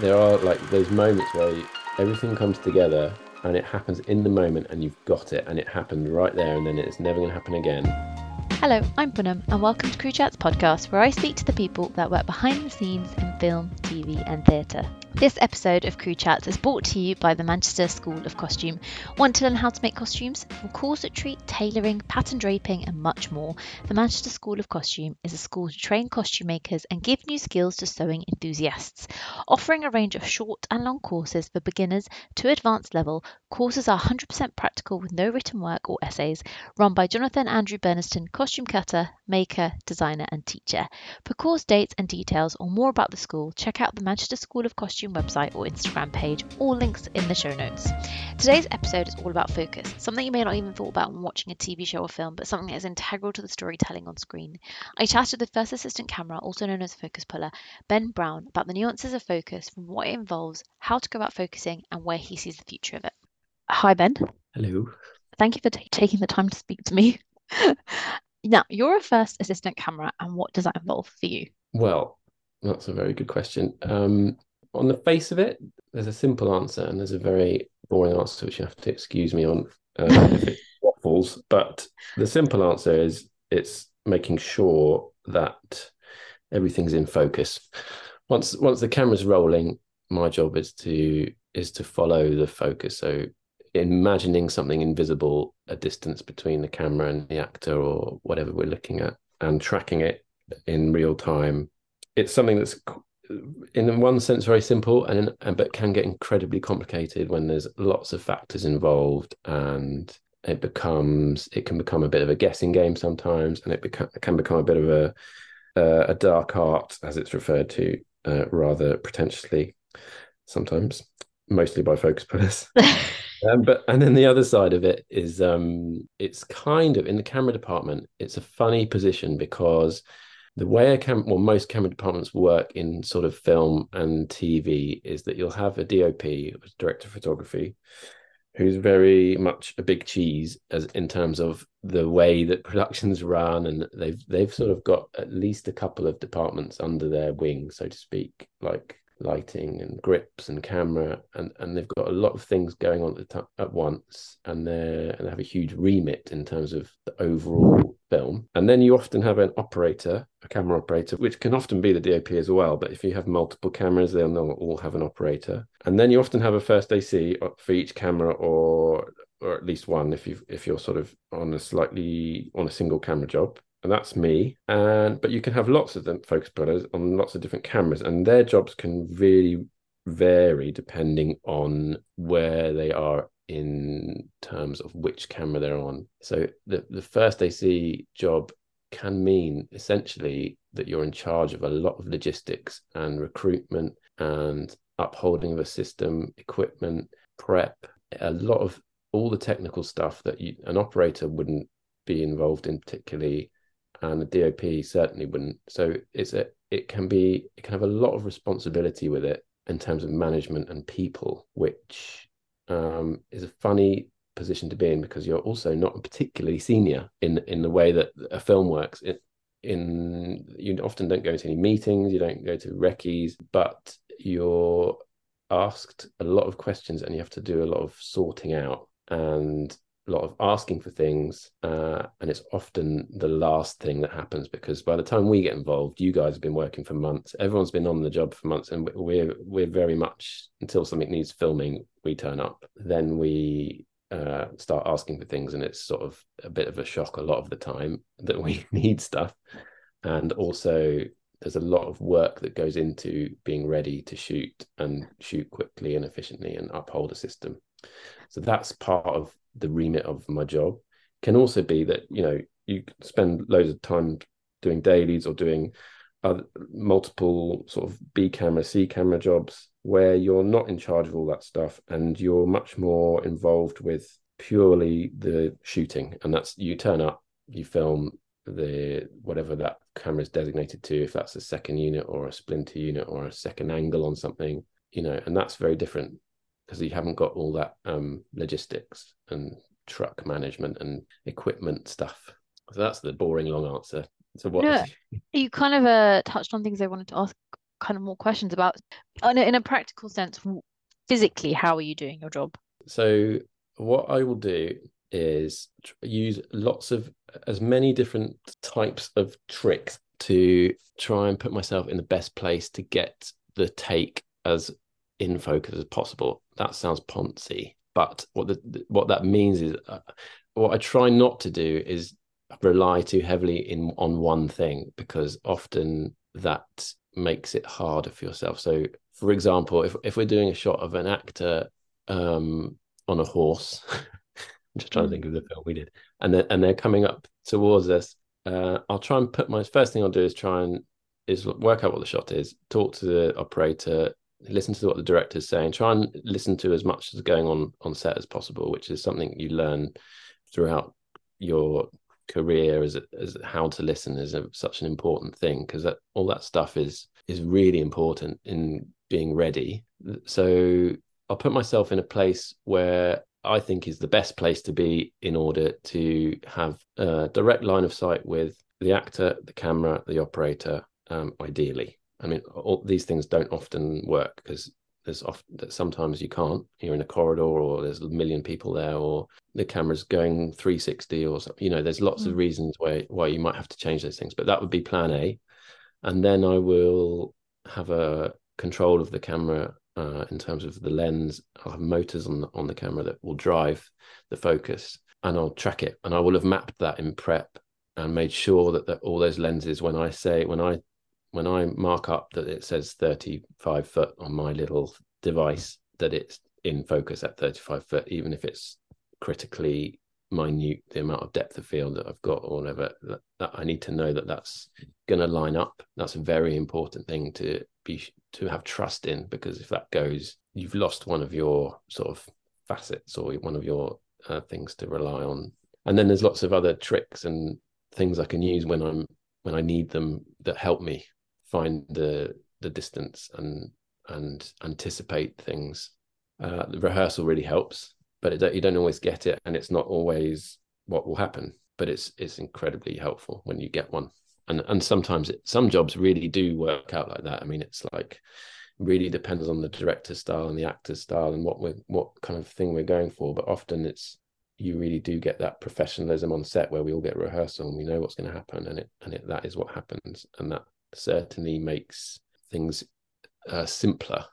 there are like those moments where everything comes together and it happens in the moment and you've got it and it happened right there and then it's never going to happen again. Hello, I'm Punam, and welcome to Crew Chats podcast, where I speak to the people that work behind the scenes film, TV, and theatre. This episode of Crew Chats is brought to you by the Manchester School of Costume. Want to learn how to make costumes? From corsetry, tailoring, pattern draping, and much more, the Manchester School of Costume is a school to train costume makers and give new skills to sewing enthusiasts. Offering a range of short and long courses for beginners to advanced level, courses are 100% practical with no written work or essays, run by Jonathan Andrew Burniston, costume cutter, maker, designer, and teacher. For course dates and details or more about the school, check out the Manchester School of Costume website or Instagram page, all links in the show notes. Today's episode is all about focus, something you may not even thought about when watching a TV show or film, but something that is integral to the storytelling on screen. I chatted with first assistant camera, also known as focus puller, Ben Brown, about the nuances of focus, from what it involves, how to go about focusing, and where he sees the future of it. Hi, Ben. Hello. Thank you for t- taking the time to speak to me. now, you're a first assistant camera, and what does that involve for you? Well, that's a very good question. Um, on the face of it, there's a simple answer and there's a very boring answer, which you have to excuse me on uh, if it waffles. But the simple answer is it's making sure that everything's in focus. Once once the camera's rolling, my job is to is to follow the focus. So imagining something invisible, a distance between the camera and the actor or whatever we're looking at, and tracking it in real time. It's something that's in one sense very simple and, and but can get incredibly complicated when there's lots of factors involved and it becomes it can become a bit of a guessing game sometimes and it beca- can become a bit of a uh, a dark art as it's referred to uh, rather pretentiously sometimes mostly by focus pullers. Um, but and then the other side of it is um it's kind of in the camera department it's a funny position because the way a cam well most camera departments work in sort of film and TV is that you'll have a DOP, director of photography, who's very much a big cheese as in terms of the way that productions run, and they've they've sort of got at least a couple of departments under their wing, so to speak, like lighting and grips and camera and and they've got a lot of things going on at, at once and they and they have a huge remit in terms of the overall film. And then you often have an operator a camera operator which can often be the dop as well but if you have multiple cameras they'll not all have an operator. And then you often have a first ac uh, for each camera or or at least one if you if you're sort of on a slightly on a single camera job and that's me. And but you can have lots of them focus pullers on lots of different cameras, and their jobs can really vary depending on where they are in terms of which camera they're on. So the the first AC job can mean essentially that you're in charge of a lot of logistics and recruitment and upholding of a system, equipment, prep, a lot of all the technical stuff that you, an operator wouldn't be involved in particularly and the DOP certainly wouldn't. So it's a it can be it can have a lot of responsibility with it in terms of management and people, which um, is a funny position to be in because you're also not particularly senior in in the way that a film works. It, in you often don't go to any meetings, you don't go to recce's, but you're asked a lot of questions and you have to do a lot of sorting out and a lot of asking for things, uh, and it's often the last thing that happens because by the time we get involved, you guys have been working for months. Everyone's been on the job for months, and we're we're very much until something needs filming, we turn up. Then we uh, start asking for things, and it's sort of a bit of a shock a lot of the time that we need stuff, and also there's a lot of work that goes into being ready to shoot and shoot quickly and efficiently and uphold a system. So that's part of the remit of my job can also be that you know you spend loads of time doing dailies or doing other, multiple sort of B camera, C camera jobs where you're not in charge of all that stuff and you're much more involved with purely the shooting. And that's you turn up, you film the whatever that camera is designated to, if that's a second unit or a splinter unit or a second angle on something, you know, and that's very different because you haven't got all that um, logistics and truck management and equipment stuff. So that's the boring long answer. So what? No, you kind of uh, touched on things I wanted to ask kind of more questions about, in a, in a practical sense, physically, how are you doing your job? So, what I will do is use lots of as many different types of tricks to try and put myself in the best place to get the take as in focus as possible. That sounds poncy, but what the what that means is uh, what I try not to do is rely too heavily in on one thing because often that makes it harder for yourself. So, for example, if if we're doing a shot of an actor um, on a horse, I'm just trying to think of the film we did, and then and they're coming up towards us. Uh, I'll try and put my first thing I'll do is try and is work out what the shot is, talk to the operator, listen to what the director's saying, try and listen to as much as going on on set as possible, which is something you learn throughout your career as as how to listen is a, such an important thing because that all that stuff is is really important in being ready. So I'll put myself in a place where I think is the best place to be in order to have a direct line of sight with the actor, the camera, the operator, um, ideally. I mean, all these things don't often work because there's often that sometimes you can't. You're in a corridor, or there's a million people there, or the camera's going 360, or something. You know, there's lots mm. of reasons why why you might have to change those things. But that would be plan A, and then I will have a control of the camera uh, in terms of the lens. I'll have motors on the, on the camera that will drive the focus, and I'll track it. And I will have mapped that in prep and made sure that, that all those lenses, when I say when I when I mark up that it says 35 foot on my little device, that it's in focus at 35 foot, even if it's critically minute the amount of depth of field that I've got or whatever that, that I need to know that that's going to line up. That's a very important thing to be to have trust in because if that goes you've lost one of your sort of facets or one of your uh, things to rely on. And then there's lots of other tricks and things I can use when I'm when I need them that help me find the the distance and and anticipate things. Uh, the rehearsal really helps but it, you don't always get it and it's not always what will happen but it's it's incredibly helpful when you get one. And and sometimes it, some jobs really do work out like that. I mean it's like really depends on the director's style and the actor's style and what we're what kind of thing we're going for but often it's you really do get that professionalism on set where we all get rehearsal and we know what's going to happen and it and it that is what happens and that certainly makes things uh, simpler.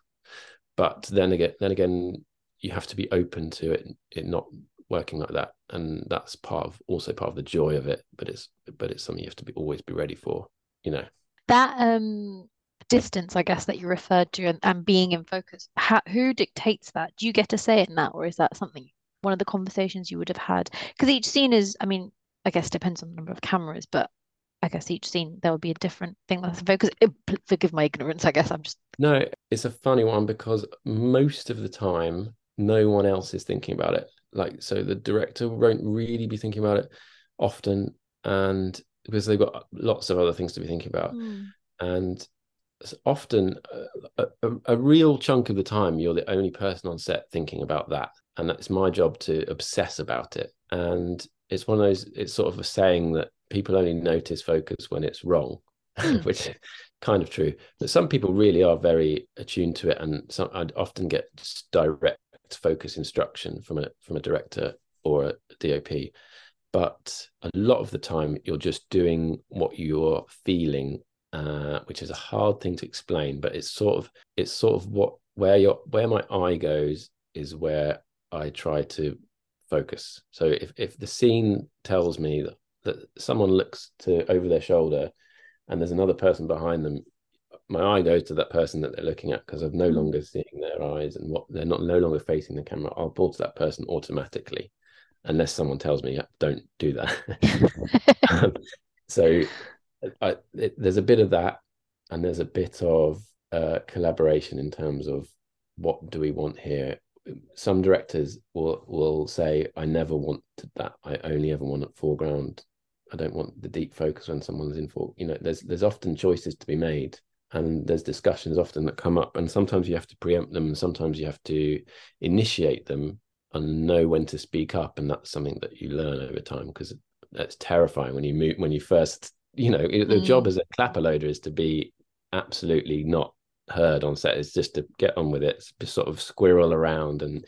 But then again then again you have to be open to it it not working like that. And that's part of also part of the joy of it but it's but it's something you have to be always be ready for you know. That um distance i guess that you referred to and, and being in focus how, who dictates that? Do you get to say in that or is that something one of the conversations you would have had? Because each scene is i mean i guess depends on the number of cameras but I guess each scene there will be a different thing that's focus. Forgive my ignorance. I guess I'm just no. It's a funny one because most of the time no one else is thinking about it. Like, so the director won't really be thinking about it often, and because they've got lots of other things to be thinking about, mm. and often a, a, a, real chunk of the time you're the only person on set thinking about that, and that's my job to obsess about it. And it's one of those. It's sort of a saying that people only notice focus when it's wrong, mm. which kind of true. But some people really are very attuned to it, and some I'd often get direct focus instruction from a from a director or a DOP. But a lot of the time, you're just doing what you're feeling, uh, which is a hard thing to explain. But it's sort of it's sort of what where your where my eye goes is where I try to focus. So if if the scene tells me that that someone looks to over their shoulder and there's another person behind them my eye goes to that person that they're looking at because I'm no mm. longer seeing their eyes and what they're not no longer facing the camera. I'll pull to that person automatically, unless someone tells me don't do that. um, so I, it, there's a bit of that, and there's a bit of uh, collaboration in terms of what do we want here. Some directors will will say, "I never want that. I only ever want a foreground. I don't want the deep focus when someone's in for." You know, there's there's often choices to be made and there's discussions often that come up and sometimes you have to preempt them and sometimes you have to initiate them and know when to speak up and that's something that you learn over time because that's terrifying when you move when you first you know the mm. job as a clapper loader is to be absolutely not heard on set is just to get on with it, just sort of squirrel around and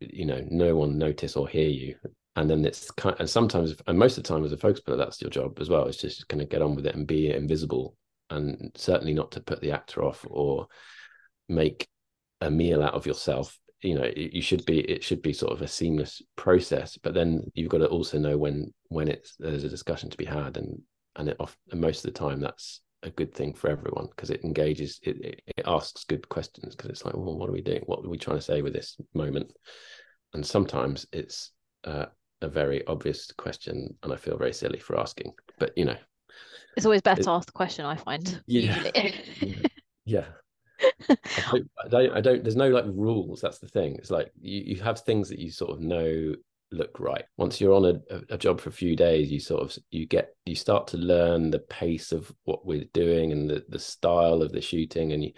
you know no one notice or hear you and then it's kind and sometimes and most of the time as a focus puller that's your job as well. It's just kind of get on with it and be invisible and certainly not to put the actor off or make a meal out of yourself. You know you should be it should be sort of a seamless process but then you've got to also know when when it's there's a discussion to be had and and it off and most of the time that's a good thing for everyone because it engages it, it, it asks good questions because it's like well what are we doing? What are we trying to say with this moment? And sometimes it's uh, a very obvious question and i feel very silly for asking but you know. It's always better it, to ask the question i find. Yeah. Yeah. I, don't, I don't i don't there's no like rules that's the thing. It's like you, you have things that you sort of know look right. Once you're on a, a job for a few days you sort of you get you start to learn the pace of what we're doing and the, the style of the shooting and you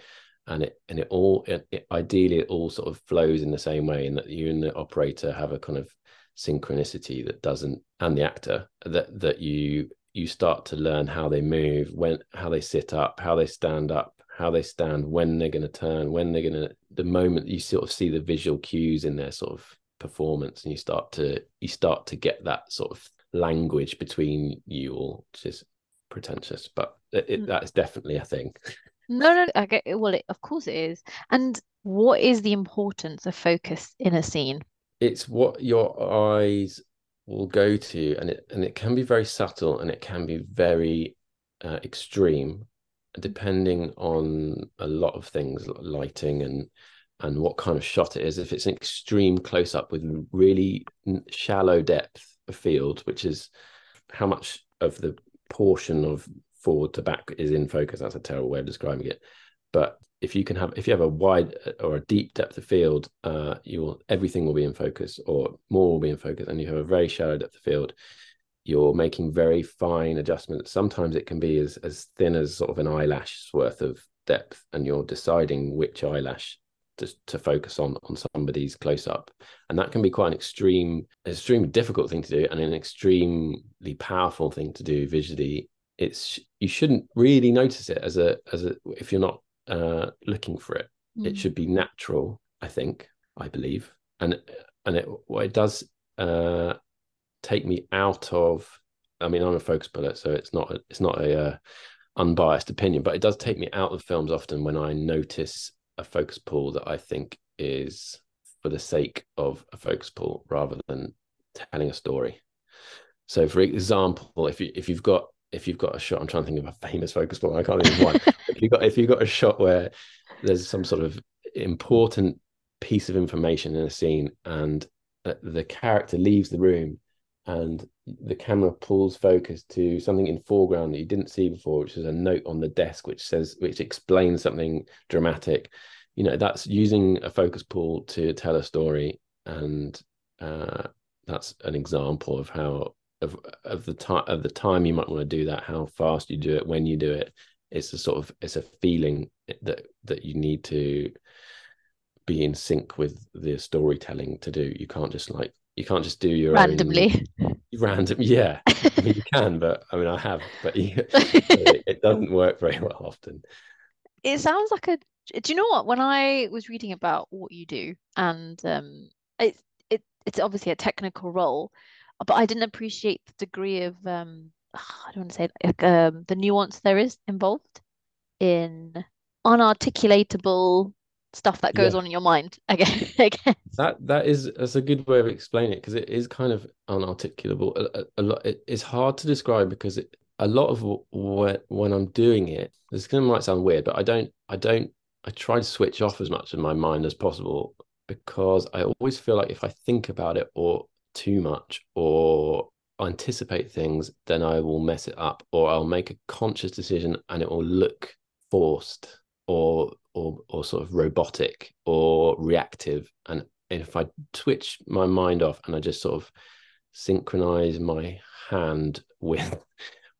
and it and it all it, it, ideally it all sort of flows in the same way and that you and the operator have a kind of synchronicity that doesn't and the actor that that you you start to learn how they move when how they sit up how they stand up how they stand when they're going to turn when they're going to the moment you sort of see the visual cues in their sort of performance and you start to you start to get that sort of language between you all which is pretentious but it, mm. that is definitely a thing No, no, I get well, it, of course it is. And what is the importance of focus in a scene? It's what your eyes will go to, and it and it can be very subtle, and it can be very uh, extreme, depending on a lot of things, lighting and and what kind of shot it is. If it's an extreme close up with really shallow depth of field, which is how much of the portion of forward to back is in focus. That's a terrible way of describing it. But if you can have if you have a wide or a deep depth of field, uh, you will everything will be in focus or more will be in focus, and you have a very shallow depth of field. You're making very fine adjustments. Sometimes it can be as as thin as sort of an eyelash worth of depth, and you're deciding which eyelash to, to focus on on somebody's close up, and that can be quite an extreme, extremely difficult thing to do, and an extremely powerful thing to do visually it's you shouldn't really notice it as a as a if you're not uh, looking for it. Mm. It should be natural, I think, I believe, and and it what it does uh, take me out of. I mean, I'm a focus puller, so it's not a, it's not a uh, unbiased opinion, but it does take me out of films often when I notice a focus pull that I think is for the sake of a focus pull rather than telling a story. So, for example, if you if you've got if you've got a shot, I'm trying to think of a famous focus pull. I can't think of one. if you got if you got a shot where there's some sort of important piece of information in a scene, and uh, the character leaves the room, and the camera pulls focus to something in foreground that you didn't see before, which is a note on the desk which says which explains something dramatic. You know, that's using a focus pull to tell a story, and uh, that's an example of how of of the time of the time you might want to do that, how fast you do it, when you do it. It's a sort of it's a feeling that that you need to be in sync with the storytelling to do. You can't just like you can't just do your randomly own, random yeah I mean you can but i mean i have but you, it, it, doesn't work very well often it sounds like a do you know what when i was reading about what you do and um it, it it's obviously a technical role but I didn't appreciate the degree of um I don't want to say like, um, the nuance there is involved in unarticulatable stuff that goes yeah. on in your mind. I guess, I guess. That that is that's a good way of explaining it because it is kind of unarticulable. A, a, a lot it, it's hard to describe because it, a lot of what when I'm doing it, this kind of might sound weird, but I don't I don't I try to switch off as much of my mind as possible because I always feel like if I think about it or too much or anticipate things, then I will mess it up, or I'll make a conscious decision and it will look forced or or or sort of robotic or reactive. And if I twitch my mind off and I just sort of synchronize my hand with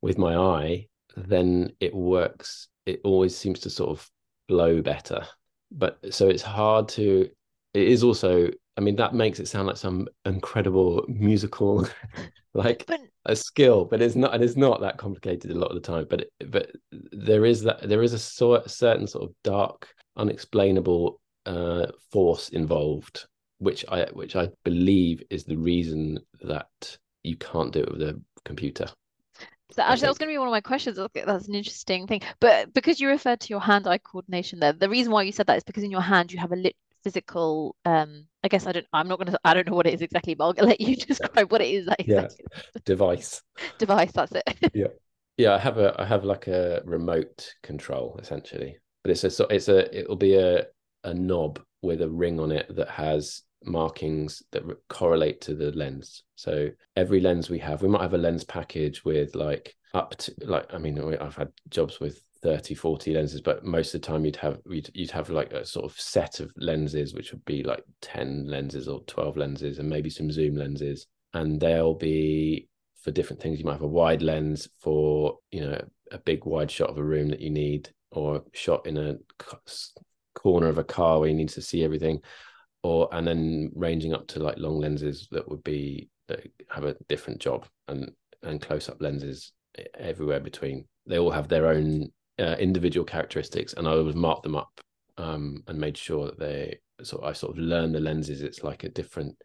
with my eye, then it works. It always seems to sort of blow better. But so it's hard to it is also I mean, that makes it sound like some incredible musical, like but, a skill, but it's not. It is not that complicated a lot of the time. But but there is that there is a sort certain sort of dark, unexplainable uh, force involved, which I which I believe is the reason that you can't do it with a computer. So actually, that was going to be one of my questions. That's an interesting thing. But because you referred to your hand-eye coordination there, the reason why you said that is because in your hand you have a lit physical um I guess I don't I'm not gonna I don't know what it is exactly, but I'll let you describe what it is like exactly. Yeah. Device. Device, that's it. yeah. Yeah, I have a I have like a remote control essentially. But it's a it's a it'll be a a knob with a ring on it that has markings that correlate to the lens. So every lens we have, we might have a lens package with like up to like I mean I've had jobs with 30 40 lenses but most of the time you'd have you'd, you'd have like a sort of set of lenses which would be like 10 lenses or 12 lenses and maybe some zoom lenses. And they'll be for different things. You might have a wide lens for you know a big wide shot of a room that you need or shot in a corner of a car where you need to see everything. Or and then ranging up to like long lenses that would be that have a different job and and close up lenses everywhere between. They all have their own uh, individual characteristics, and I would mark them up um, and made sure that they sort I sort of learn the lenses. It's like a different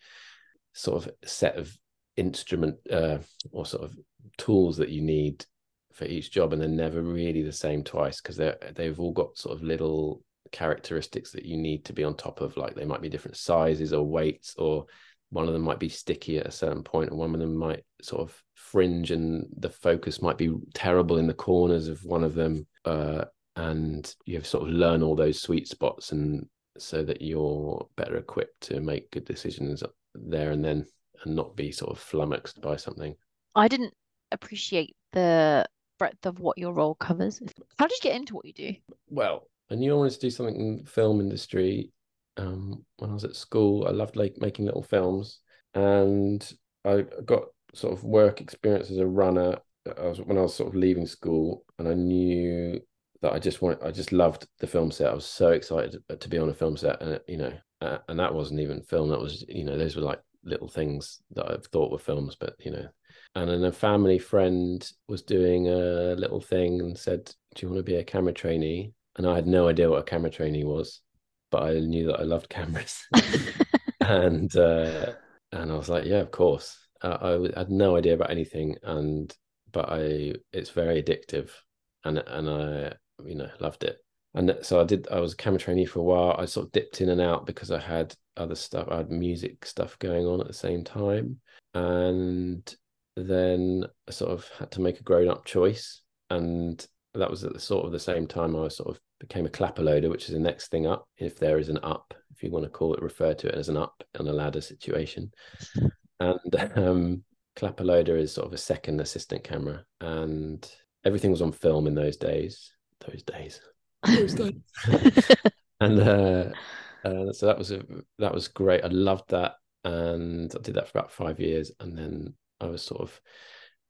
sort of set of instrument uh, or sort of tools that you need for each job, and they're never really the same twice because they they've all got sort of little characteristics that you need to be on top of. Like they might be different sizes or weights, or one of them might be sticky at a certain point, and one of them might sort of fringe, and the focus might be terrible in the corners of one of them uh, and you have sort of learn all those sweet spots and so that you're better equipped to make good decisions there and then and not be sort of flummoxed by something. I didn't appreciate the breadth of what your role covers. How did you get into what you do? Well i knew i wanted to do something in the film industry um, when i was at school i loved like making little films and i got sort of work experience as a runner I was when I was sort of leaving school, and I knew that I just wanted, I just loved the film set. I was so excited to be on a film set, and you know, uh, and that wasn't even film. That was, you know, those were like little things that I thought were films, but you know. And then a family friend was doing a little thing and said, "Do you want to be a camera trainee?" And I had no idea what a camera trainee was, but I knew that I loved cameras, and uh, and I was like, "Yeah, of course." Uh, I had no idea about anything, and but I it's very addictive, and and I you know loved it. And so I did. I was a camera trainee for a while. I sort of dipped in and out because I had other stuff. I had music stuff going on at the same time, and then I sort of had to make a grown up choice, and that was at the sort of the same time I was sort of became a clapper loader, which is the next thing up, if there is an up, if you want to call it, refer to it as an up on a ladder situation. And um, Clapper Loader is sort of a second assistant camera, and everything was on film in those days. Those days. Those days. and uh, uh, so that was a, that was great. I loved that, and I did that for about five years, and then I was sort of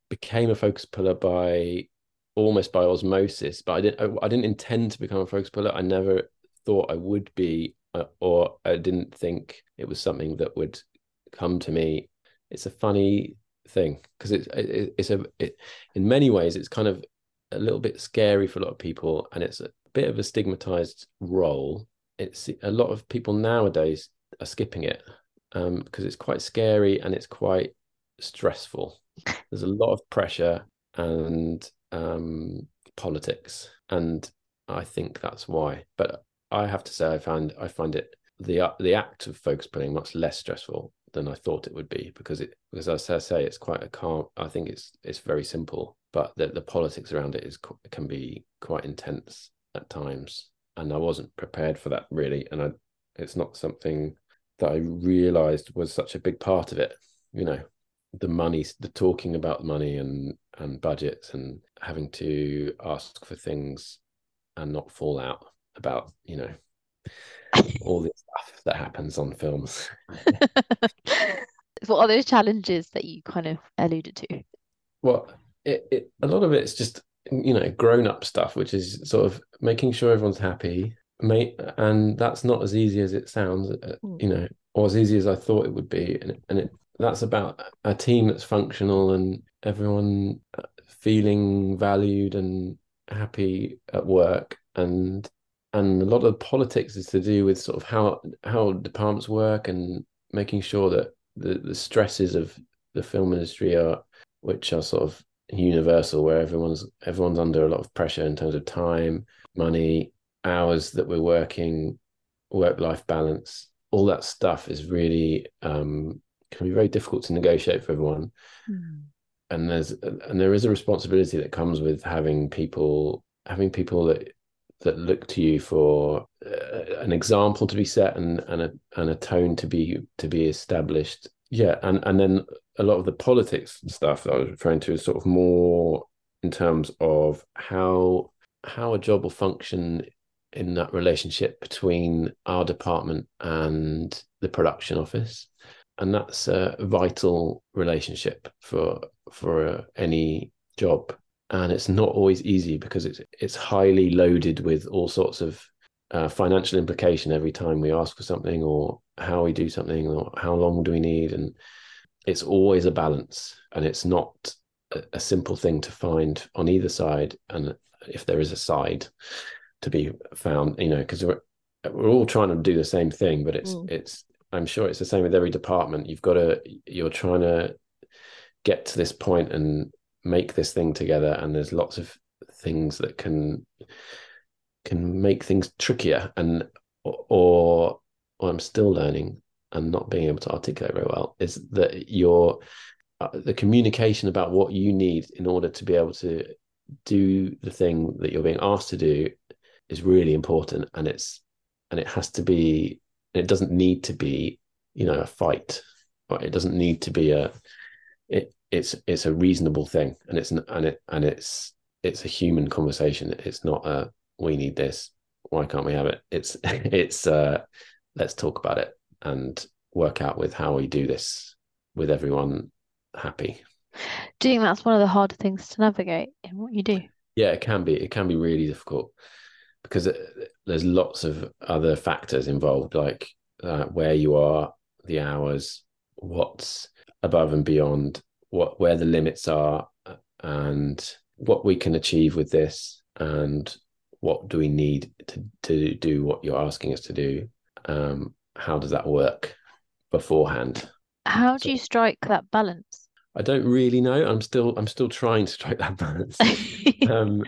became a focus puller by almost by osmosis. But I didn't I, I didn't intend to become a focus puller. I never thought I would be, uh, or I didn't think it was something that would come to me. It's a funny thing because it's it, it's a it, in many ways it's kind of a little bit scary for a lot of people and it's a bit of a stigmatized role it's a lot of people nowadays are skipping it um, because it's quite scary and it's quite stressful there's a lot of pressure and um, politics. And i think that's why. But i have to say i found i find it the the act of focus pulling much less stressful than I thought it would be because it because as I say it's quite a calm I think it's it's very simple but the, the politics around it is can be quite intense at times. And I wasn't prepared for that really. And I it's not something that I realized was such a big part of it you know the money the talking about money and and budgets and having to ask for things and not fall out about you know all this stuff that happens on films. what are those challenges that you kind of alluded to? Well, it, it, a lot of it's just you know grown up stuff, which is sort of making sure everyone's happy, mate, and that's not as easy as it sounds, uh, hmm. you know, or as easy as I thought it would be, and and it that's about a team that's functional and everyone feeling valued and happy at work and and a lot of politics is to do with sort of how how departments work and making sure that the, the stresses of the film industry are which are sort of universal where everyone's everyone's under a lot of pressure in terms of time money hours that we're working work life balance. All that stuff is really um, can be very difficult to negotiate for everyone. Mm. and there's and there is a responsibility that comes with having people having people that that look to you for uh, an example to be set and and a and a tone to be to be established. Yeah and and then a lot of the politics and stuff that I was referring to is sort of more in terms of how how a job will function in that relationship between our department and the production office and that's a vital relationship for for uh, any job. And it's not always easy because it's it's highly loaded with all sorts of uh, financial implication every time we ask for something or how we do something or how long do we need. And it's always a balance. And it's not a, a simple thing to find on either side. And if there is a side to be found you know because we're we're all trying to do the same thing but it's mm. it's i'm sure it's the same with every department. You've got to you're trying to get to this point and make this thing together and there's lots of things that can can make things trickier and or or i'm still learning and not being able to articulate very well is that your uh, the communication about what you need in order to be able to do the thing that you're being asked to do is really important and it's and it has to be it doesn't need to be you know a fight. Or it doesn't need to be a it it's it's a reasonable thing. And it's and it and it's it's a human conversation. It's not a we need this. Why can't we have it? It's it's uh let's talk about it and work out with how we do this with everyone happy. Do you think that's one of the harder things to navigate in what you do? Yeah, it can be. It can be really difficult because there's lots of other factors involved, like uh, where you are, the hours, what's above and beyond, what where the limits are, and what we can achieve with this, and what do we need to to do what you're asking us to do. Um, how does that work beforehand? How do you strike that balance? I don't really know. I'm still I'm still trying to strike that balance. um,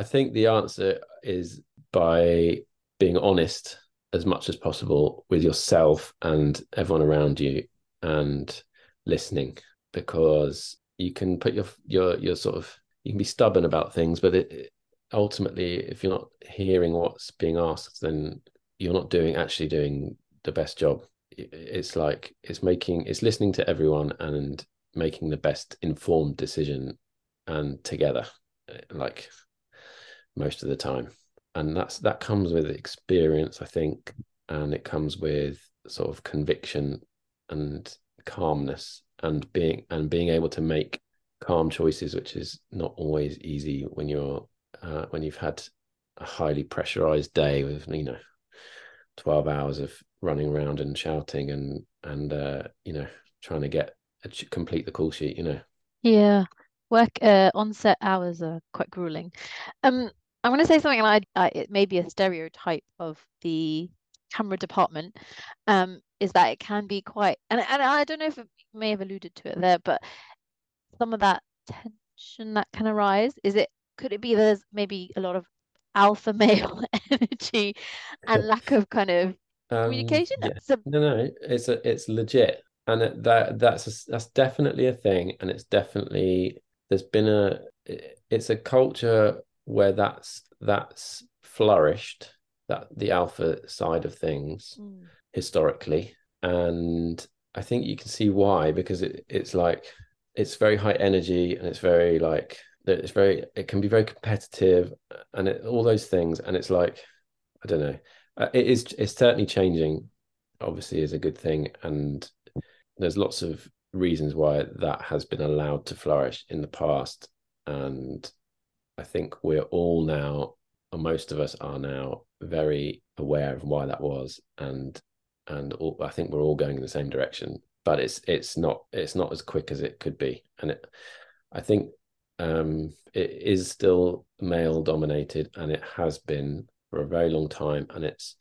I think the answer is by being honest as much as possible with yourself and everyone around you, and listening because you can put your your your sort of you can be stubborn about things, but it, ultimately, if you're not hearing what's being asked, then you're not doing actually doing the best job. It's like it's making it's listening to everyone and making the best informed decision and together, like most of the time. And that's that comes with experience, I think, and it comes with sort of conviction and calmness and being and being able to make calm choices, which is not always easy when you're uh, when you've had a highly pressurized day with you know 12 hours of running around and shouting and and uh, you know trying to get complete the call sheet you know. Yeah. Work uh, on-set hours are quite grueling. Um i'm going to say something like I, it may be a stereotype of the camera department um is that it can be quite and, and i don't know if it may have alluded to it there but some of that tension that can arise is it could it be there's maybe a lot of alpha male energy and lack of kind of um, communication. Yeah. So, no, no, it's a, it's legit, and it, that that's a, that's definitely a thing, and it's definitely there's been a it's a culture where that's that's flourished that the alpha side of things mm. historically. And i think you can see why because it, it's like it's very high energy and it's very like it's very it can be very competitive and it, all those things. And it's like i don't know. Uh, it is it's certainly changing obviously is a good thing. And there's lots of reasons why that has been allowed to flourish in the past. And i think we're all now or most of us are now very aware of why that was and and all, i think we're all going in the same direction but it's it's not it's not as quick as it could be, and it I think um, it is still male dominated, and it has been for a very long time, and it's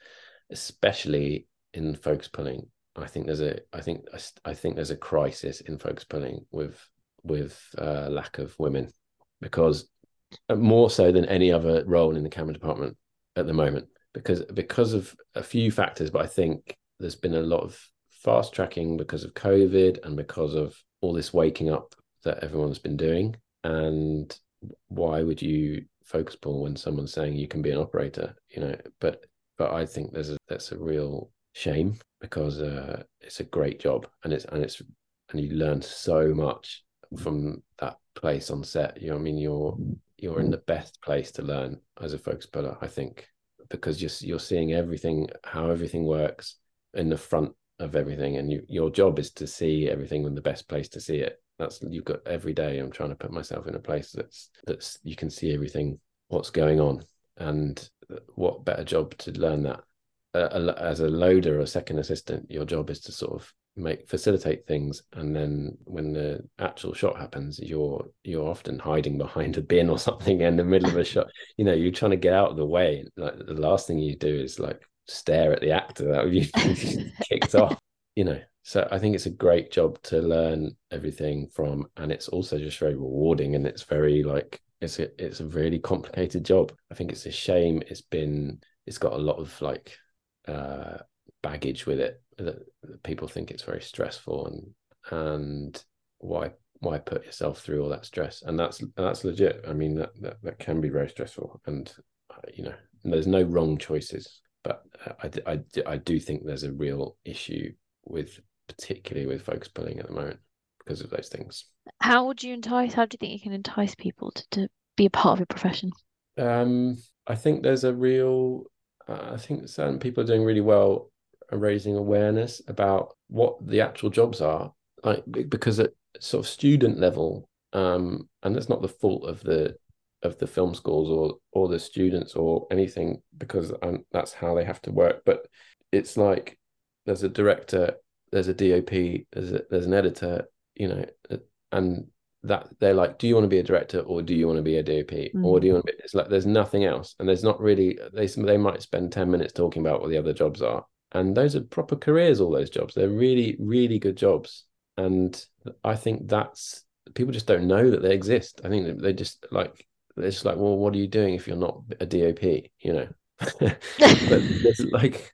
especially in focus pulling. I think there's a I think I think there's a crisis in focus pulling with with uh, lack of women because more so than any other role in the camera department at the moment because because of a few factors but i think there's been a lot of fast tracking because of covid and because of all this waking up that everyone's been doing. And why would you focus pull when someone's saying you can be an operator you know? But but i think there's a that's a real shame because uh, it's a great job and it's and it's and you learn so much from that place on set. You know, I mean, you're you're in the best place to learn as a focus puller, I think, because you're you're seeing everything, how everything works in the front of everything, and you, your job is to see everything in the best place to see it. That's you've got every day. I'm trying to put myself in a place that's that's you can see everything, what's going on, and what better job to learn that uh, as a loader or second assistant. Your job is to sort of make facilitate things and then when the actual shot happens you're you're often hiding behind a bin or something in the middle of a shot. You know you're trying to get out of the way. Like the last thing you do is like stare at the actor that you kicked off you know. So i think it's a great job to learn everything from and it's also just very rewarding and it's very like it's a, it's a really complicated job. I think it's a shame it's been it's got a lot of like uh baggage with it that, people think it's very stressful and and why why put yourself through all that stress? And that's that's legit. I mean that that, that can be very stressful and uh, you know there's no wrong choices but uh, I, I, I do think there's a real issue with particularly with focus pulling at the moment because of those things. How would you entice how do you think you can entice people to, to be a part of your profession? Um i think there's a real uh, i think certain people are doing really well raising awareness about what the actual jobs are like because at sort of student level um and that's not the fault of the of the film schools or or the students or anything because um, that's how they have to work. But it's like there's a director there's a dop there's a, there's an editor you know and that they're like do you want to be a director or do you want to be a dop mm. or do you want to be it's like there's nothing else. And there's not really they they might spend 10 minutes talking about what the other jobs are and those are proper careers all those jobs. They're really really good jobs. And i think that's people just don't know that they exist. I think they just like they're just like well what are you doing if you're not a dop you know? But it's like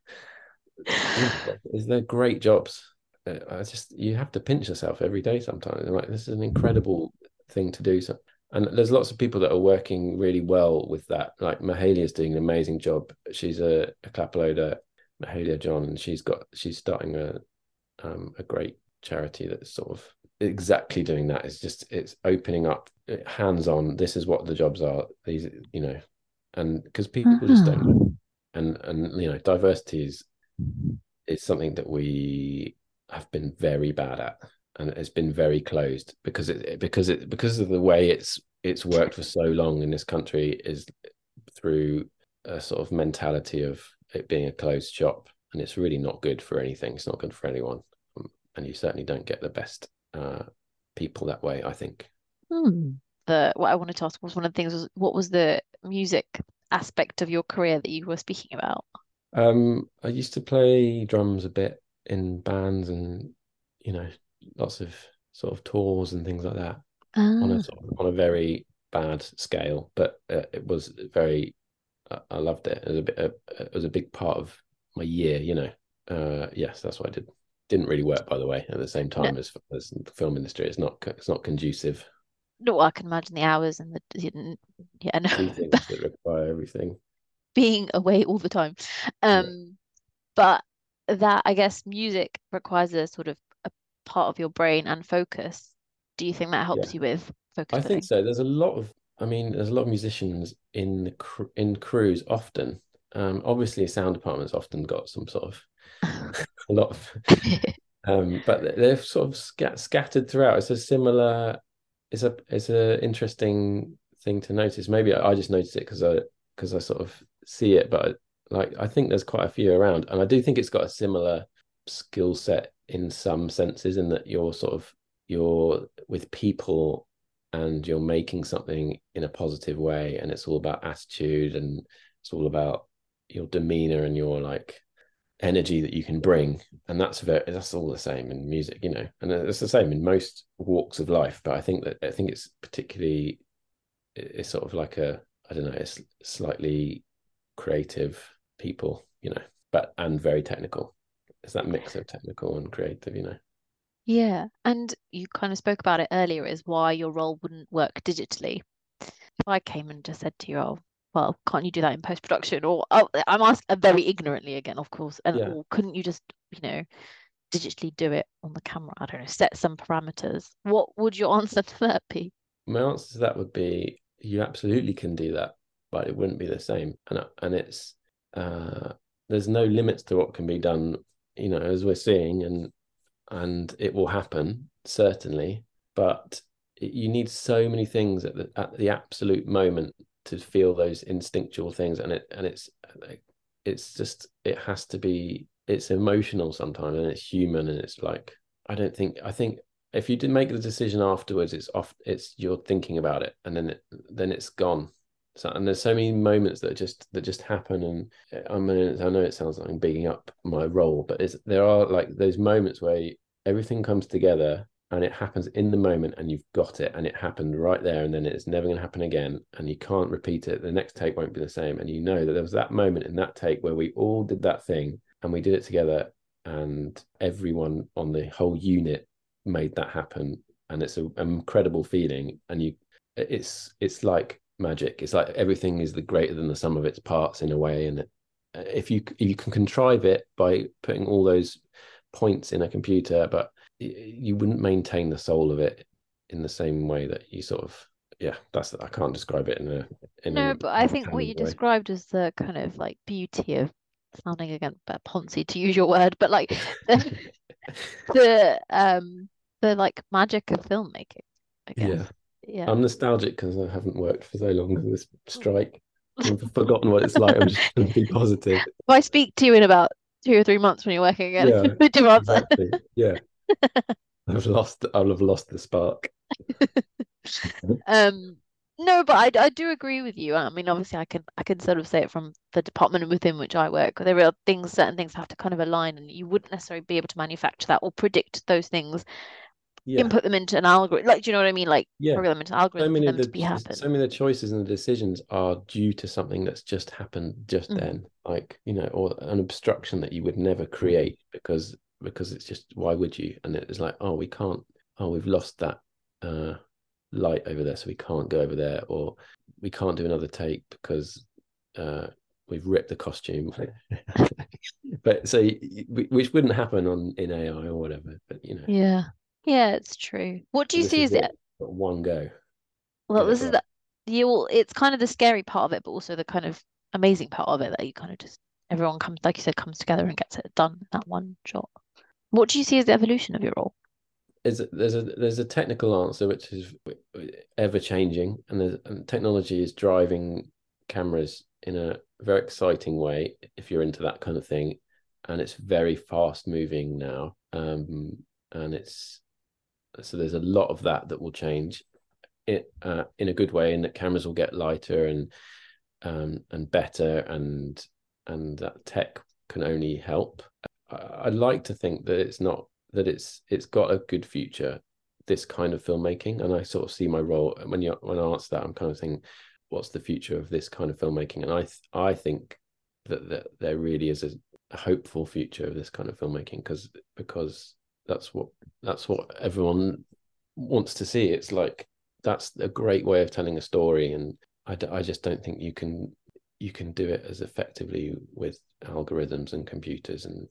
is they're great jobs? Uh, i just you have to pinch yourself every day sometimes. Like this is an incredible thing to do so. And there's lots of people that are working really well with that. Like mahalia is doing an amazing job. She's a, a clap loader Mahalia John, and she's got she's starting a um, a great charity that's sort of exactly doing that. It's just it's opening up hands on. This is what the jobs are. These you know, and because people uh-huh. just don't know. and and you know diversity is is something that we have been very bad at and it's been very closed because it because it because of the way it's it's worked for so long in this country is through a sort of mentality of it being a closed shop, and it's really not good for anything. It's not good for anyone, um, and you certainly don't get the best uh, people that way. I think. Hmm. The what I wanted to ask was one of the things was what was the music aspect of your career that you were speaking about? Um, I used to play drums a bit in bands, and you know, lots of sort of tours and things like that ah. on a ah. on a very bad scale, but uh, it was very I loved it. It was a bit. it was a big part of my year. You know. Uh, yes, that's what I did. Didn't really work, by the way. At the same time no. as, as the film industry, it's not. It's not conducive. No, I can imagine the hours and the yeah, no. things that require everything. Being away all the time, um, yeah. but that I guess music requires a sort of a part of your brain and focus. Do you think that helps yeah. you with focus? I think so. There's a lot of I mean, there's a lot of musicians in the cr- in crews often. Um, obviously, sound departments often got some sort of a lot of, um, but they're sort of scat- scattered throughout. It's a similar. It's a it's a interesting thing to notice. Maybe I, I just noticed it because I because I sort of see it, but like I think there's quite a few around, and I do think it's got a similar skill set in some senses, in that you're sort of you're with people and you're making something in a positive way, and it's all about attitude and it's all about your demeanor and your like energy that you can bring. And that's very that's all the same in music you know? And it's the same in most walks of life but i think that i think it's particularly it's sort of like a i don't know it's slightly creative people you know but and very technical. It's that mix of technical and creative you know yeah and you kind of spoke about it earlier is why your role wouldn't work digitally if i came and just said to you oh well, can't you do that in post production? Or oh, I'm asking very ignorantly again, of course. And Yeah. or couldn't you just, you know, digitally do it on the camera? I don't know, set some parameters. What would your answer to that be? my answer to that would be you absolutely can do that but it wouldn't be the same and and it's uh there's no limits to what can be done you know as we're seeing and and it will happen certainly but you need so many things at the at the absolute moment to feel those instinctual things and it and it's it's just it has to be it's emotional sometimes and it's human and it's like i don't think i think if you did make the decision afterwards it's off it's you're thinking about it and then it, then it's gone so and there's so many moments that just that just happen and eh, i mean i know it sounds like i'm bigging up my role but there are like those moments where everything comes together and it happens in the moment and you've got it and it happened right there and then it's never going to happen again and you can't repeat it. The next take won't be the same and you know that there was that moment in that take where we all did that thing and we did it together and everyone on the whole unit made that happen and it's an incredible feeling and you it's it's like magic it's like everything is the greater than the sum of its parts in a way and if you if you can contrive it by putting all those points in a computer but you wouldn't maintain the soul of it in the same way that you sort of yeah that's i can't describe it in a in No, a but I think what you way. described as the kind of like beauty of sounding again but poncy to use your word, but like the, the um the like magic of filmmaking, I guess. Yeah. I'm nostalgic because i haven't worked for so long this strike. I've forgotten what it's like. I'm just trying to be positive. If I speak to you in about two or three months when you're working again, Yeah, do answer? exactly. Yeah. I've lost i'll have lost the spark. Um, no, but I, I do agree with you. I mean, obviously, I can I can sort of say it from the department within which I work. There are things, certain things have to kind of align, and you wouldn't necessarily be able to manufacture that or predict those things, yeah input them into an algorithm. Like, do you know what I mean? Like, yeah program them into an so algorithm for many of them the to be happen. so many of the choices and the decisions are due to something that's just happened just Mhm. then like you know or an obstruction that you would never create because because it's just why would you and it's like oh we can't oh we've lost that uh light over there so we can't go over there or we can't do another take because uh we've ripped the costume but so which wouldn't happen on in ai or whatever but you know Yeah, yeah, it's true. What do you this see is as it it? at one go Well, it this is the you. It's kind of the scary part of it, but also the kind of amazing part of it that you kind of just everyone comes, like you said, comes together and gets it done in that one shot. What do you see as the evolution of your role? is there's a there's a technical answer which is ever changing and, there's, and technology is driving cameras in a very exciting way if you're into that kind of thing and it's very fast moving now um and it's so there's a lot of that that will change it uh, in a good way and that cameras will get lighter and um and better and and that tech can only help. I, i'd like to think that it's not that it's it's got a good future this kind of filmmaking and i sort of see my role when you when i answer that i'm kind of thinking what's the future of this kind of filmmaking? And i th- i think that, that there really is a hopeful future of this kind of filmmaking because because that's what that's what everyone wants to see. It's like that's a great way of telling a story and I, d- I just don't think you can you can do it as effectively with algorithms and computers and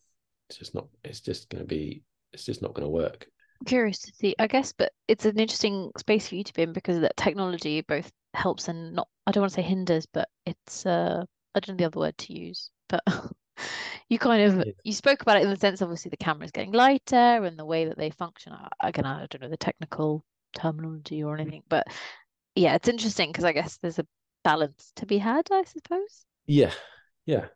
it's just not it's just going to be it's just not going to work Curious to see, I guess, but it's an interesting space for you to be in because that technology both helps and not, I don't want to say hinders, but it's, uh, I don't know the other word to use, but you kind of, you spoke about it in the sense, obviously, the camera's getting lighter and the way that they function. Again, I don't know the technical terminology or anything, but yeah, it's interesting because I guess there's a balance to be had, I suppose. yeah yeah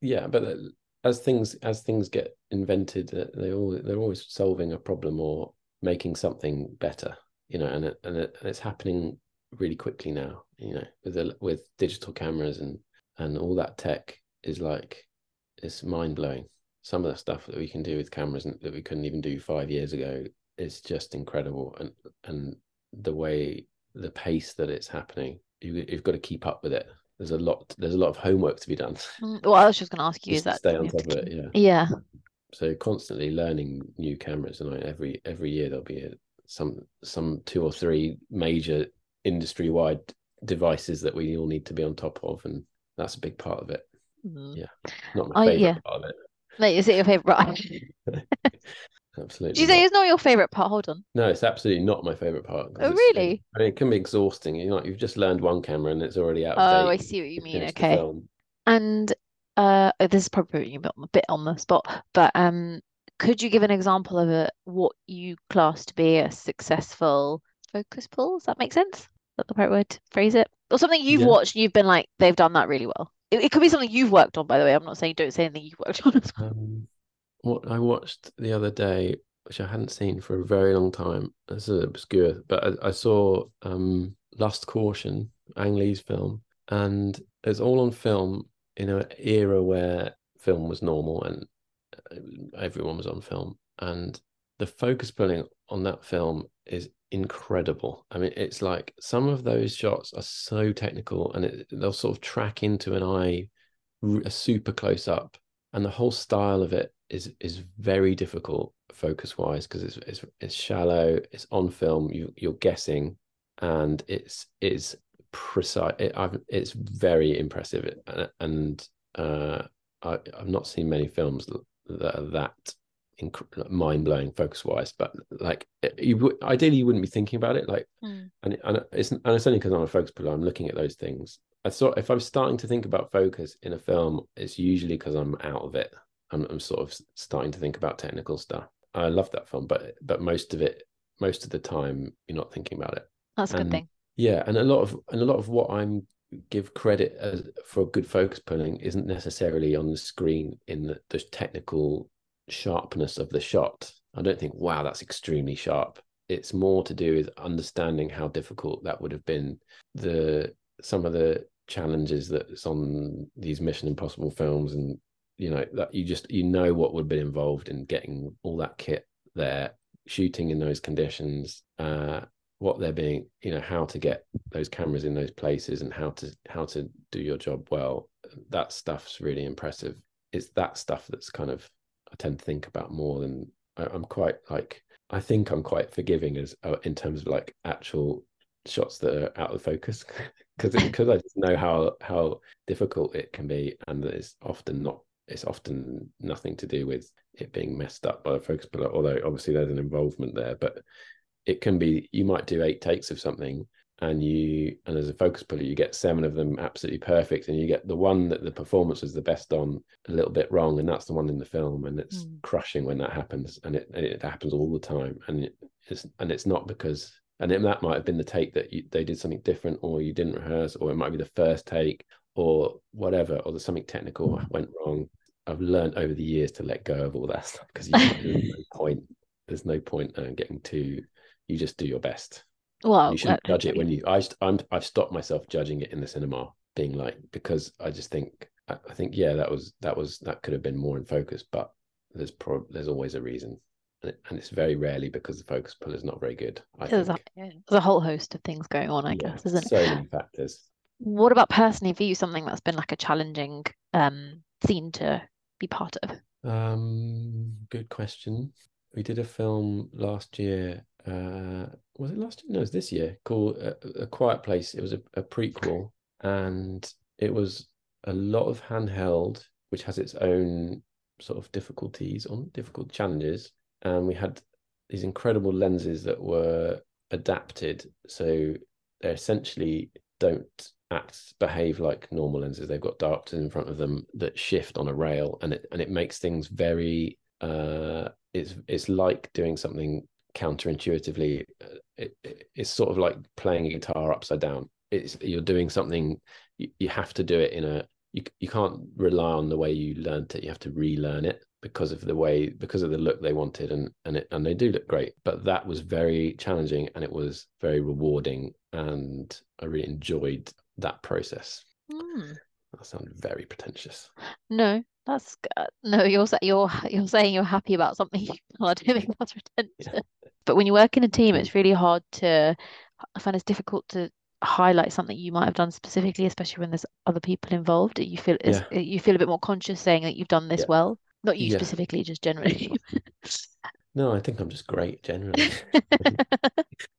yeah but uh, as things as things get invented, uh, they all they're always solving a problem or making something better. You know, and it, and, it, and it's happening really quickly now. You know, with the, with digital cameras and and all that tech is like it's mind blowing. Some of the stuff that we can do with cameras that we couldn't even do five years ago is just incredible, and and the way the pace that it's happening, you, you've got to keep up with it. There's a lot. There's a lot of homework to be done. Mm, well, I was just going to ask you: is that stay on top of it? Yeah. Yeah. So constantly learning new cameras, and like every every year there'll be a, some some two or three major industry wide devices that we all need to be on top of, and that's a big part of it. Mhm. Yeah. Not my Oh, favorite yeah. part of it. Mate, is it your favorite? Absolutely. Do you say not. it's not your favorite part? Hold on. No, it's absolutely not my favorite part. Oh, really? I mean, it can be exhausting. You know, you've just learned one camera and it's already out of Oh. I see what you mean. Okay. And uh, oh, this is probably putting you a bit on, a bit on the spot, but um, could you give an example of a what you class to be a successful focus pull? Does that make sense? Is that the right word to phrase it? Or something you've Yeah. watched and you've been like, they've done that really well. It, it could be something you've worked on, by the way. I'm not saying don't say anything you've worked on. Um, what I watched the other day, which I hadn't seen for a very long time, this is obscure, but I, I saw um, Lust Caution, Ang Lee's film, and it's all on film in an era where film was normal and uh, everyone was on film. And the focus pulling on that film is incredible. I mean, it's like some of those shots are so technical and it, they'll sort of track into an eye, a super close up, and the whole style of it is is very difficult focus wise because it's, it's it's shallow, it's on film, you you're guessing, and it's it's precise. It, it's very impressive, and, and uh, I, I've not seen many films that are that inc- mind-blowing focus wise but like you would ideally you wouldn't be thinking about it like Mm. and, and it's and it's only because i'm a focus puller i'm looking at those things i thought if i'm starting to think about focus in a film it's usually because i'm out of it I'm, I'm sort of starting to think about technical stuff i love that film but but most of it most of the time you're not thinking about it That's a good thing. yeah, and a lot of and a lot of what I'm give credit as for good focus pulling isn't necessarily on the screen in the, the technical sharpness of the shot. I don't think, wow, that's extremely sharp. It's more to do with understanding how difficult that would have been. The some of the challenges that's on these Mission Impossible films, and you know that you just you know what would be involved in getting all that kit there, shooting in those conditions, uh, what they're being, you know, how to get those cameras in those places and how to how to do your job well. That stuff's really impressive. It's that stuff that's kind of I tend to think about more than I, I'm quite like I think I'm quite forgiving as uh, in terms of like actual shots that are out of focus. Because because I just know how how difficult it can be and that it's often not it's often nothing to do with it being messed up by the focus puller although obviously there's an involvement there but it can be you might do eight takes of something and you and as a focus puller you get seven of them absolutely perfect and you get the one that the performance was the best on a little bit wrong and that's the one in the film and it's Mm. crushing when that happens and it it happens all the time and it, it's and it's not because and then that might have been the take that you, they did something different or you didn't rehearse or it might be the first take or whatever or there's something technical went wrong i've learned over the years to let go of all that stuff because there's no point there's no point uh, getting too you just do your best Well, you shouldn't judge it when you I, I'm, i've stopped myself judging it in the cinema being like because i just think i, I think yeah that was that was that could have been more in focus but there's pro there's always a reason and, it, and it's very rarely because the focus pull is not very good i there's a, there's a whole host of things going on, I Yeah, guess, isn't it? so many factors What about personally for you, something that's been like a challenging um scene to be part of? um good question we did a film last year uh was it last year? No it was this year called a, a quiet place. It was a, a prequel and it was a lot of handheld which has its own sort of difficulties on difficult challenges and we had these incredible lenses that were adapted so they essentially don't act behave like normal lenses. They've got diopters in front of them that shift on a rail and it and it makes things very uh it's it's like doing something counterintuitively Uh, it, it- it's sort of like playing a guitar upside down it's you're doing something you, you have to do it in a you you can't rely on the way you learned it. You have to relearn it because of the way because of the look they wanted and and it and they do look great. But that was very challenging and it was very rewarding and I really enjoyed that process. Hmm. That sounded very pretentious. No, that's good. No, you're you're you're saying you're happy about something. I don't think that's pretentious. But when you work in a team, it's really hard to. I find it's difficult to highlight something you might have done specifically, especially when there's other people involved. You feel it's, you feel a bit more conscious saying that you've done this Yeah. well. Not you Yeah. specifically, just generally. No, I think I'm just great generally.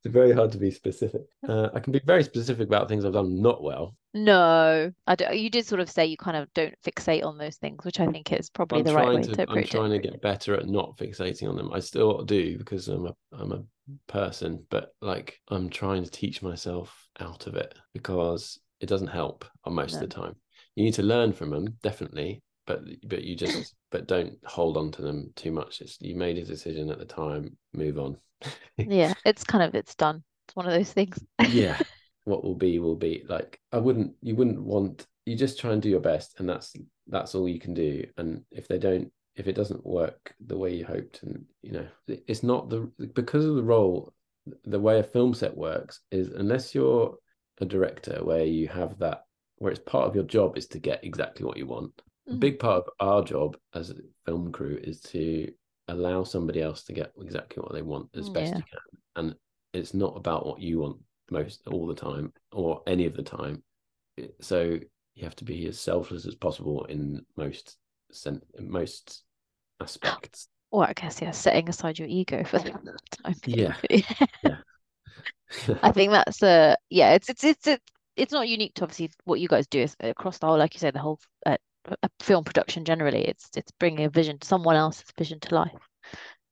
It's very hard to be specific. Uh, I can be very specific about things I've done not well. No, I don't, you did sort of say you kind of don't fixate on those things, which I think is probably I'm the right way to to I'm approach it. trying to get better at not fixating on them. I still do because I'm a I'm a person, but like I'm trying to teach myself out of it because it doesn't help most of the time. You need to learn from them, definitely, but but you just but don't hold on to them too much. It's you made a decision at the time, move on. Yeah, it's kind of it's done. It's one of those things. yeah what will be will be like i wouldn't you wouldn't want you just try and do your best and that's that's all you can do and if they don't if it doesn't work the way you hoped and you know it's not the because of the role the way a film set works is unless you're a director where you have that where it's part of your job is to get exactly what you want a Mm. big part of our job as a film crew is to allow somebody else to get exactly what they want as best Yeah. you can and it's not about what you want most all the time or any of the time so you have to be as selfless as possible in most sen- most aspects Or I guess yeah, setting aside your ego for the time being. Yeah. I think that's a yeah, it's it's it's it's it's not unique to obviously what you guys do is across the whole, like you say, the whole uh, film production generally. It's it's bringing a vision, someone else's vision to life.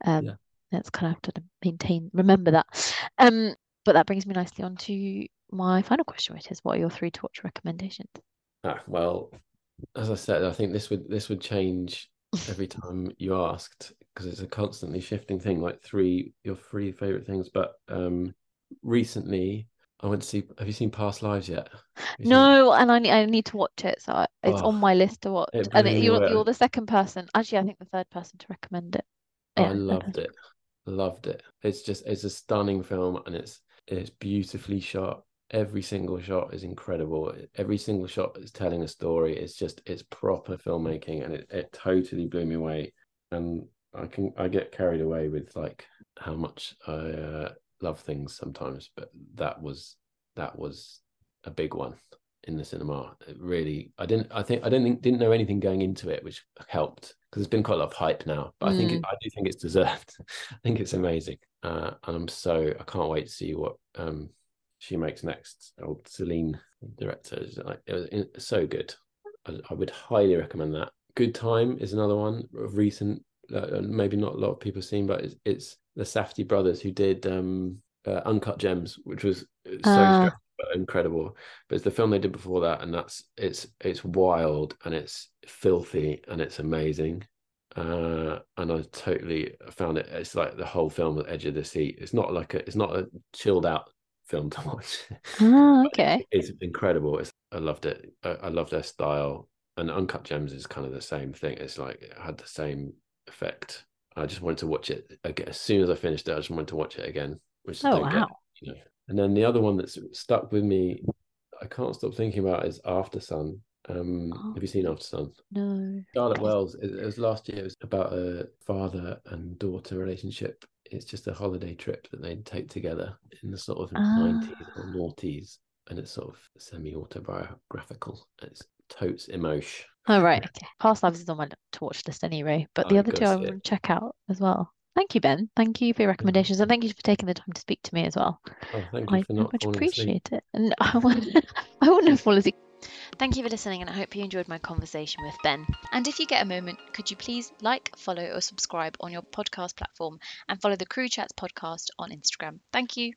Um, Yeah. that's kind of to maintain, remember that. Um, but that brings me nicely on to my final question, which is, what are your three to watch recommendations? Ah, well as i said i think this would this would change every time you asked because it's a constantly shifting thing like three your three favorite things but um recently i went to see have you seen past lives yet Have you seen it? No, and I need I need to watch it, so it's Oh, on my list to watch. And it, you're you're the second person, actually, I think the third person to recommend it. I loved it. Loved it. It's just it's a stunning film and it's it's beautifully shot. Every single shot is incredible. Every single shot is telling a story. It's just it's proper filmmaking and it, it totally blew me away. And I can I get carried away with like how much I uh, love things sometimes, but that was that was a big one in the cinema. It really I didn't I think I don't think didn't know anything going into it, which helped because there's been quite a lot of hype now. But I think it, I do think it's deserved. I think it's amazing, uh, and I'm so I can't wait to see what um, she makes next. Old Celine director is like it was in- so good. I, I would highly recommend that. Good Time is another one of recent. Uh, maybe not a lot of people have seen, but it's, it's the Safdie brothers who did um, uh, Uncut Gems, which was so but incredible. But it's the film they did before that, and that's it's it's wild and it's filthy and it's amazing. Uh, and I totally found it. It's like the whole film at the edge of the seat. It's not like a it's not a chilled out film to watch. But okay. It's incredible. It's, I loved it. I, I love their style. And Uncut Gems is kind of the same thing. It's like it had the same effect. I just wanted to watch it again. As soon as I finished it, I just wanted to watch it again, which Oh, don't get, wow. you know. And then the other one that's stuck with me, I can't stop thinking about is After Sun. Um, Oh. have you seen After Sun? No. Charlotte Wells. It, it was last year. It was about a father and daughter relationship. It's just a holiday trip that they take together in the sort of Ah. nineties or noughties, and it's sort of semi-autobiographical. It's totes emotion. Oh, right. Okay. Past Lives is on my to watch list anyway, but Oh, the you other two I see it. want to check out as well. Thank you, Ben. Thank you for your recommendations, and thank you for taking the time to speak to me as well. Oh, thank you I for very not much falling asleep. appreciate it. And I wouldn't, I wouldn't have fallen asleep. Thank you for listening, and I hope you enjoyed my conversation with Ben. And if you get a moment, could you please like, follow, or subscribe on your podcast platform and follow the Crew Chats podcast on Instagram? Thank you.